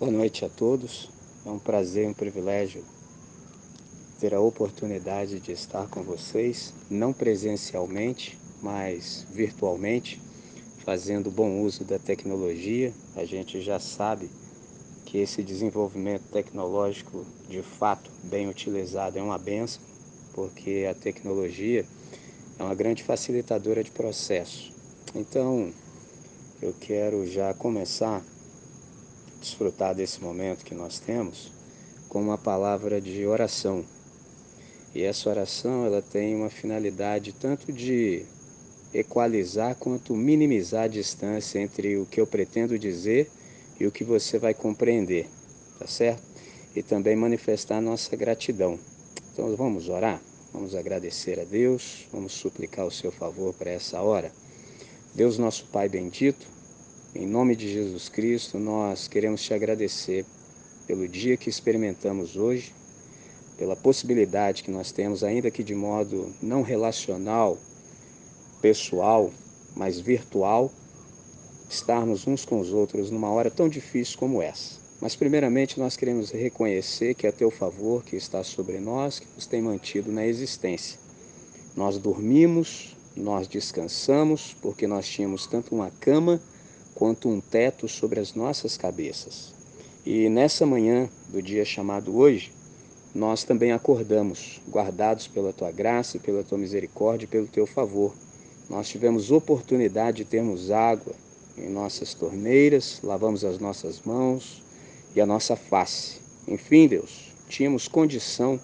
Boa noite a todos. É um prazer, um privilégio ter a oportunidade de estar com vocês, não presencialmente, mas virtualmente, fazendo bom uso da tecnologia. A gente já sabe que esse desenvolvimento tecnológico, de fato, bem utilizado, é uma benção, porque a tecnologia é uma grande facilitadora de processo. Então, eu quero já começar desfrutar desse momento que nós temos com uma palavra de oração. E essa oração ela tem uma finalidade tanto de equalizar quanto minimizar a distância entre o que eu pretendo dizer e o que você vai compreender, tá certo? E também manifestar nossa gratidão. Então vamos orar, vamos agradecer a Deus, vamos suplicar o seu favor para essa hora. Deus nosso Pai bendito, em nome de Jesus Cristo, nós queremos te agradecer pelo dia que experimentamos hoje, pela possibilidade que nós temos, ainda que de modo não relacional, pessoal, mas virtual, estarmos uns com os outros numa hora tão difícil como essa. Mas, primeiramente, nós queremos reconhecer que é teu favor que está sobre nós, que nos tem mantido na existência. Nós dormimos, nós descansamos, porque nós tínhamos tanto uma cama quanto um teto sobre as nossas cabeças. E nessa manhã do dia chamado hoje, nós também acordamos, guardados pela tua graça, pela tua misericórdia e pelo teu favor. Nós tivemos oportunidade de termos água em nossas torneiras, lavamos as nossas mãos e a nossa face. Enfim, Deus, tínhamos condição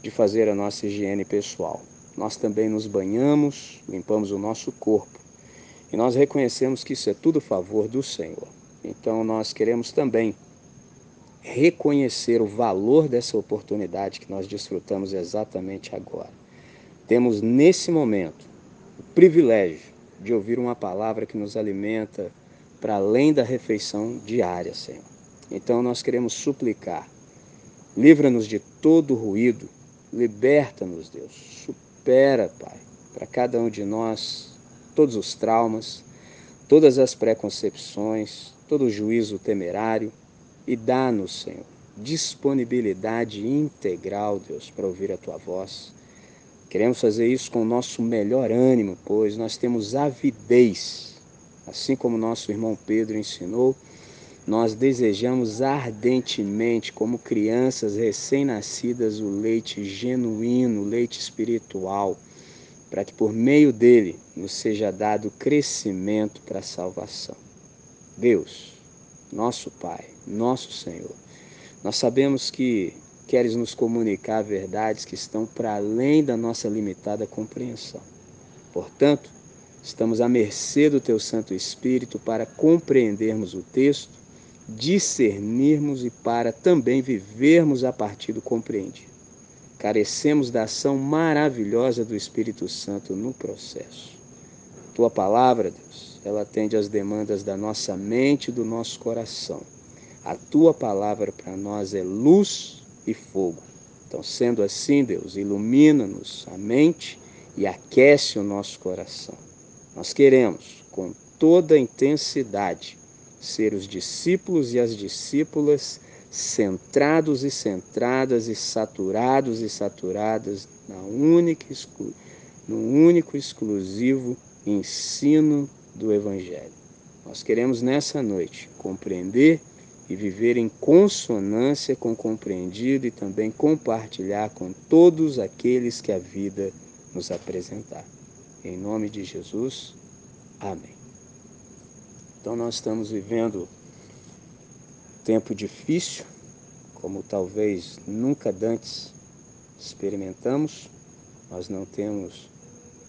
de fazer a nossa higiene pessoal. Nós também nos banhamos, limpamos o nosso corpo e nós reconhecemos que isso é tudo favor do Senhor. Então nós queremos também reconhecer o valor dessa oportunidade que nós desfrutamos exatamente agora. Temos nesse momento o privilégio de ouvir uma palavra que nos alimenta para além da refeição diária, Senhor. Então nós queremos suplicar. Livra-nos de todo ruído, liberta-nos, Deus. Supera, Pai, para cada um de nós todos os traumas, todas as preconcepções, todo o juízo temerário e dá-nos, Senhor, disponibilidade integral, Deus, para ouvir a tua voz. Queremos fazer isso com o nosso melhor ânimo, pois nós temos avidez, assim como nosso irmão Pedro ensinou, nós desejamos ardentemente, como crianças recém-nascidas, o leite genuíno, o leite espiritual para que por meio dele nos seja dado crescimento para a salvação. Deus, nosso Pai, nosso Senhor, nós sabemos que queres nos comunicar verdades que estão para além da nossa limitada compreensão. Portanto, estamos à mercê do Teu Santo Espírito para compreendermos o texto, discernirmos e para também vivermos a partir do compreendido. Carecemos da ação maravilhosa do Espírito Santo no processo. Tua palavra, Deus, ela atende às demandas da nossa mente e do nosso coração. A tua palavra para nós é luz e fogo. Então, sendo assim, Deus, ilumina-nos a mente e aquece o nosso coração. Nós queremos, com toda intensidade, ser os discípulos e as discípulas centrados e centradas e saturados e saturadas na única, no único exclusivo ensino do Evangelho. Nós queremos nessa noite compreender e viver em consonância com o compreendido e também compartilhar com todos aqueles que a vida nos apresentar. Em nome de Jesus, amém. Então nós estamos vivendo tempo difícil, como talvez nunca antes experimentamos, nós não temos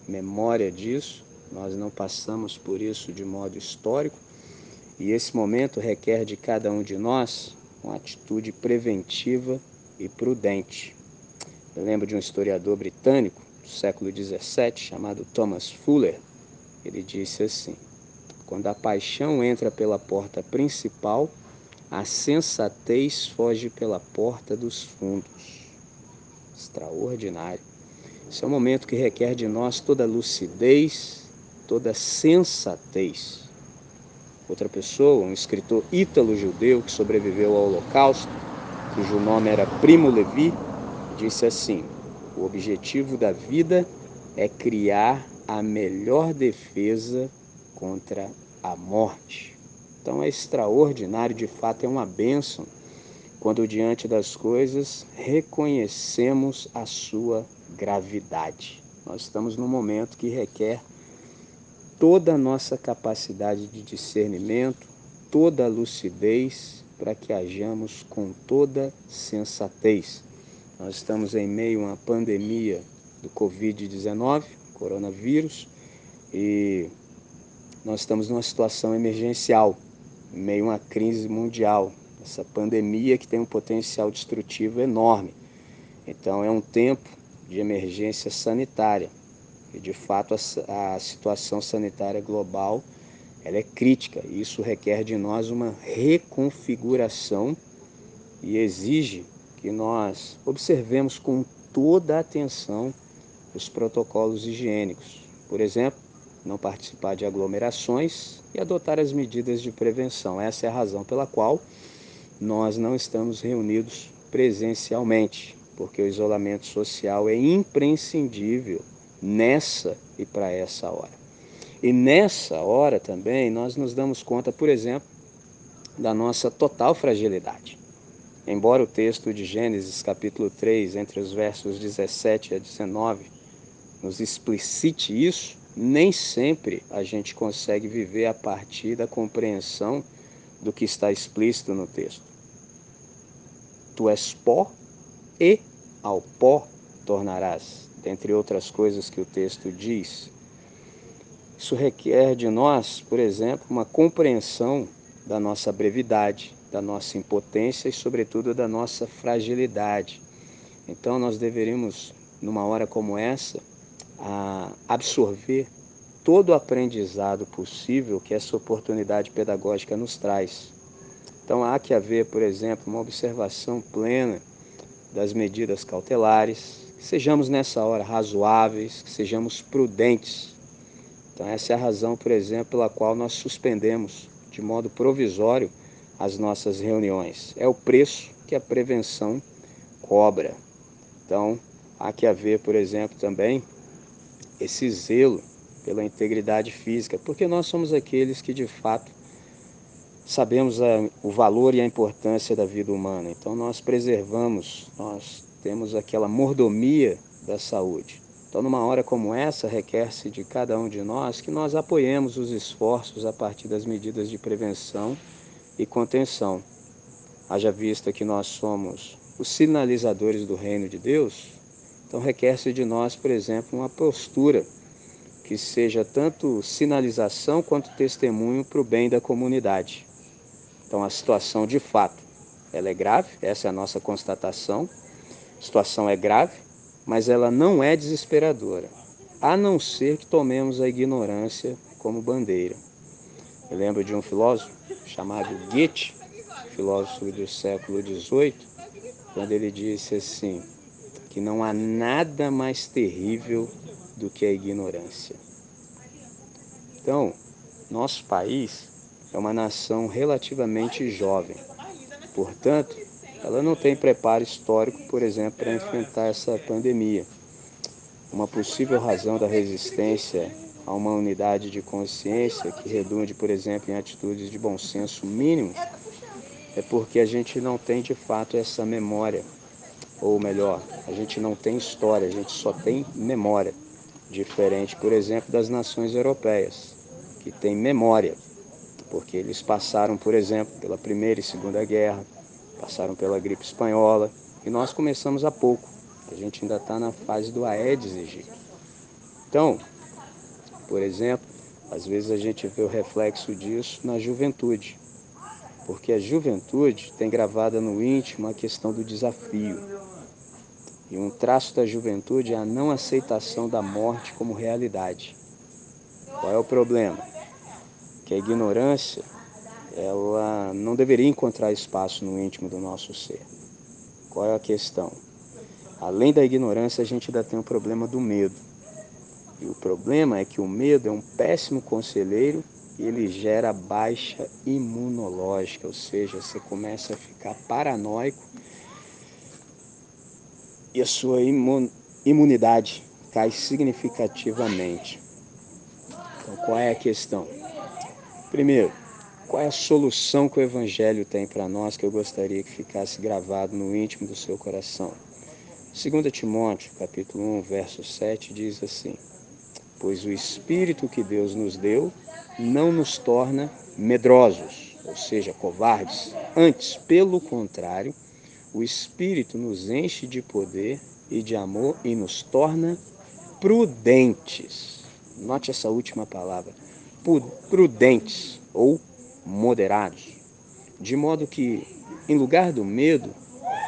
memória disso, nós não passamos por isso de modo histórico, e esse momento requer de cada um de nós uma atitude preventiva e prudente. Eu lembro de um historiador britânico do século XVII chamado Thomas Fuller. Ele disse assim: quando a paixão entra pela porta principal, a sensatez foge pela porta dos fundos. Extraordinário. Esse é um momento que requer de nós toda lucidez, toda sensatez. outra pessoa, um escritor ítalo-judeu que sobreviveu ao Holocausto, cujo nome era Primo Levi, disse assim: O objetivo da vida é criar a melhor defesa contra a morte. Então é extraordinário, de fato é uma bênção quando diante das coisas reconhecemos a sua gravidade. Nós estamos num momento que requer toda a nossa capacidade de discernimento, toda a lucidez para que hajamos com toda sensatez. Nós estamos em meio a uma pandemia do Covid-19, coronavírus, e nós estamos numa situação emergencial, meio a uma crise mundial, essa pandemia que tem um potencial destrutivo enorme. Então é um tempo de emergência sanitária. E de fato a, a situação sanitária global ela é crítica. E isso requer de nós uma reconfiguração e exige que nós observemos com toda a atenção os protocolos higiênicos. Por exemplo, não participar de aglomerações e adotar as medidas de prevenção. Essa é a razão pela qual nós não estamos reunidos presencialmente, porque o isolamento social é imprescindível nessa e para essa hora. E nessa hora também nós nos damos conta, por exemplo, da nossa total fragilidade. Embora o texto de Gênesis, capítulo 3, entre os versos 17 a 19, nos explicite isso, nem sempre a gente consegue viver a partir da compreensão do que está explícito no texto. Tu és pó e ao pó tornarás, dentre outras coisas que o texto diz. Isso requer de nós, por exemplo, uma compreensão da nossa brevidade, da nossa impotência e, sobretudo, da nossa fragilidade. Então, nós deveríamos, numa hora como essa, absorver todo o aprendizado possível que essa oportunidade pedagógica nos traz. Então há que haver, por exemplo, uma observação plena das medidas cautelares, que sejamos nessa hora razoáveis, que sejamos prudentes. Então essa é a razão, por exemplo, pela qual nós suspendemos de modo provisório as nossas reuniões. É o preço que a prevenção cobra. Então há que haver, por exemplo, também esse zelo pela integridade física, porque nós somos aqueles que de fato sabemos a, o valor e a importância da vida humana. Então nós preservamos, nós temos aquela mordomia da saúde. Então numa hora como essa requer-se de cada um de nós que nós apoiemos os esforços a partir das medidas de prevenção e contenção. Haja vista que nós somos os sinalizadores do reino de Deus, então requer-se de nós, por exemplo, uma postura que seja tanto sinalização quanto testemunho para o bem da comunidade. Então a situação de fato, ela é grave, essa é a nossa constatação. A situação é grave, mas ela não é desesperadora, a não ser que tomemos a ignorância como bandeira. Eu lembro de um filósofo chamado Goethe, filósofo do século XVIII, quando ele disse assim, que não há nada mais terrível do que a ignorância. Então, nosso país é uma nação relativamente jovem. Portanto, ela não tem preparo histórico, por exemplo, para enfrentar essa pandemia. Uma possível razão da resistência a uma unidade de consciência que redunde, por exemplo, em atitudes de bom senso mínimo, é porque a gente não tem de fato essa memória, ou melhor, a gente não tem história, a gente só tem memória diferente, por exemplo, das nações europeias, que têm memória, porque eles passaram, por exemplo, pela Primeira e Segunda Guerra, passaram pela gripe espanhola, e nós começamos há pouco. A gente ainda está na fase do Aedes aegypti. Então, por exemplo, às vezes a gente vê o reflexo disso na juventude, porque a juventude tem gravada no íntimo a questão do desafio, e um traço da juventude é a não aceitação da morte como realidade. Qual é o problema? Que a ignorância, ela não deveria encontrar espaço no íntimo do nosso ser. Qual é a questão? Além da ignorância, a gente ainda tem o problema do medo. E o problema é que o medo é um péssimo conselheiro ele gera baixa imunológica, ou seja, você começa a ficar paranoico e a sua imunidade cai significativamente. Então, qual é a questão? Primeiro, qual é a solução que o Evangelho tem para nós que eu gostaria que ficasse gravado no íntimo do seu coração? 2 Timóteo, capítulo 1, verso 7, diz assim: Pois o Espírito que Deus nos deu não nos torna medrosos, ou seja, covardes. Antes, pelo contrário, o Espírito nos enche de poder e de amor e nos torna prudentes. Note essa última palavra: prudentes ou moderados, de modo que, em lugar do medo,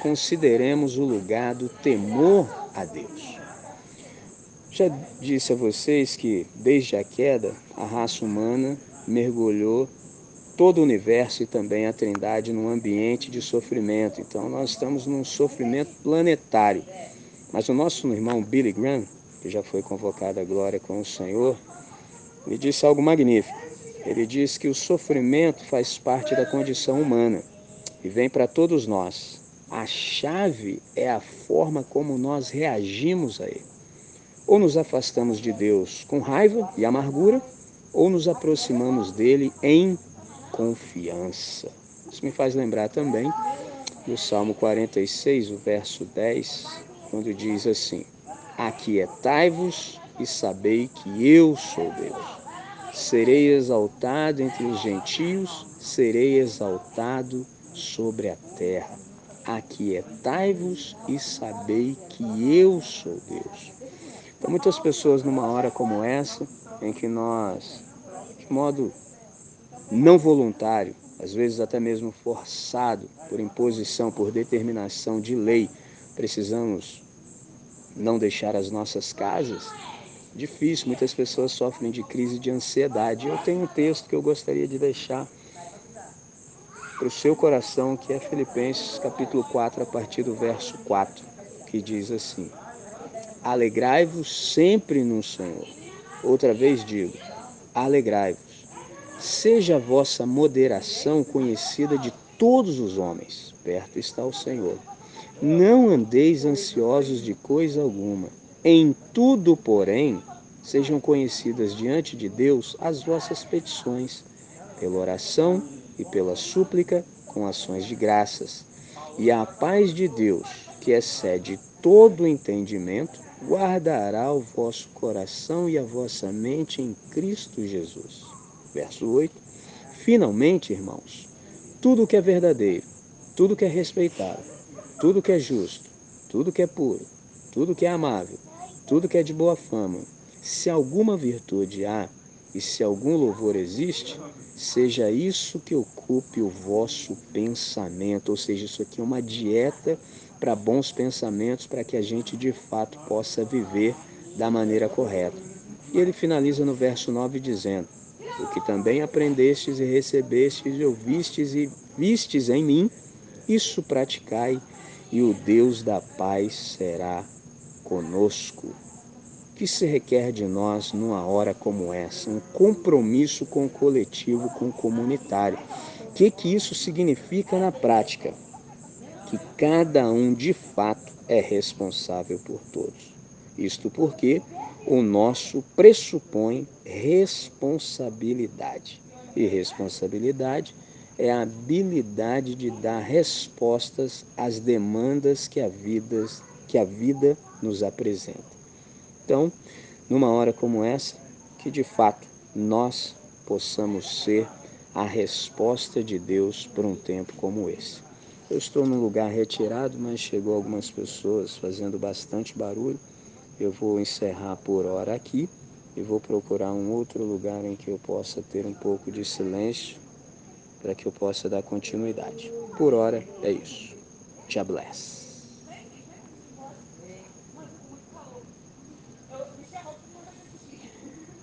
consideremos o lugar do temor a Deus. Já disse a vocês que, desde a queda, a raça humana mergulhou todo o universo e também a Trindade num ambiente de sofrimento. Então, nós estamos num sofrimento planetário. Mas o nosso irmão Billy Graham, que já foi convocado à glória com o Senhor, ele disse algo magnífico. Ele diz que o sofrimento faz parte da condição humana e vem para todos nós. A chave é a forma como nós reagimos a ele. Ou nos afastamos de Deus com raiva e amargura, ou nos aproximamos dele em confiança. Isso me faz lembrar também do Salmo 46, o verso 10, quando diz assim: Aquietai-vos e sabei que eu sou Deus. Serei exaltado entre os gentios, serei exaltado sobre a terra. Aquietai-vos e sabei que eu sou Deus. Então, muitas pessoas, numa hora como essa, em que nós, de modo não voluntário, às vezes até mesmo forçado por imposição, por determinação de lei, precisamos não deixar as nossas casas, difícil, muitas pessoas sofrem de crise de ansiedade. Eu tenho um texto que eu gostaria de deixar para o seu coração, que é Filipenses capítulo 4, a partir do verso 4, que diz assim: Alegrai-vos sempre no Senhor. Outra vez digo: alegrai-vos. Seja a vossa moderação conhecida de todos os homens. Perto está o Senhor. Não andeis ansiosos de coisa alguma em tudo, porém, sejam conhecidas diante de Deus as vossas petições, pela oração e pela súplica, com ações de graças. E a paz de Deus, que excede todo entendimento, guardará o vosso coração e a vossa mente em Cristo Jesus. Verso 8. Finalmente, irmãos, tudo que é verdadeiro, tudo que é respeitável, tudo que é justo, tudo que é puro, tudo que é amável, tudo que é de boa fama. Se alguma virtude há e se algum louvor existe, seja isso que ocupe o vosso pensamento, ou seja, isso aqui é uma dieta para bons pensamentos, para que a gente de fato possa viver da maneira correta. E ele finaliza no verso 9 dizendo: O que também aprendestes e recebestes e ouvistes e vistes em mim, isso praticai, e o Deus da paz será conosco. O que se requer de nós numa hora como essa? Um compromisso com o coletivo, com o comunitário. O que, que isso significa na prática? Que cada um de fato é responsável por todos. Isto porque o nosso pressupõe responsabilidade. E responsabilidade é a habilidade de dar respostas às demandas que a vida, que a vida nos apresenta. Então, numa hora como essa, que de fato nós possamos ser a resposta de Deus por um tempo como esse. Eu estou num lugar retirado, mas chegou algumas pessoas fazendo bastante barulho. Eu vou encerrar por hora aqui e vou procurar um outro lugar em que eu possa ter um pouco de silêncio para que eu possa dar continuidade. Por hora é isso. Te bless.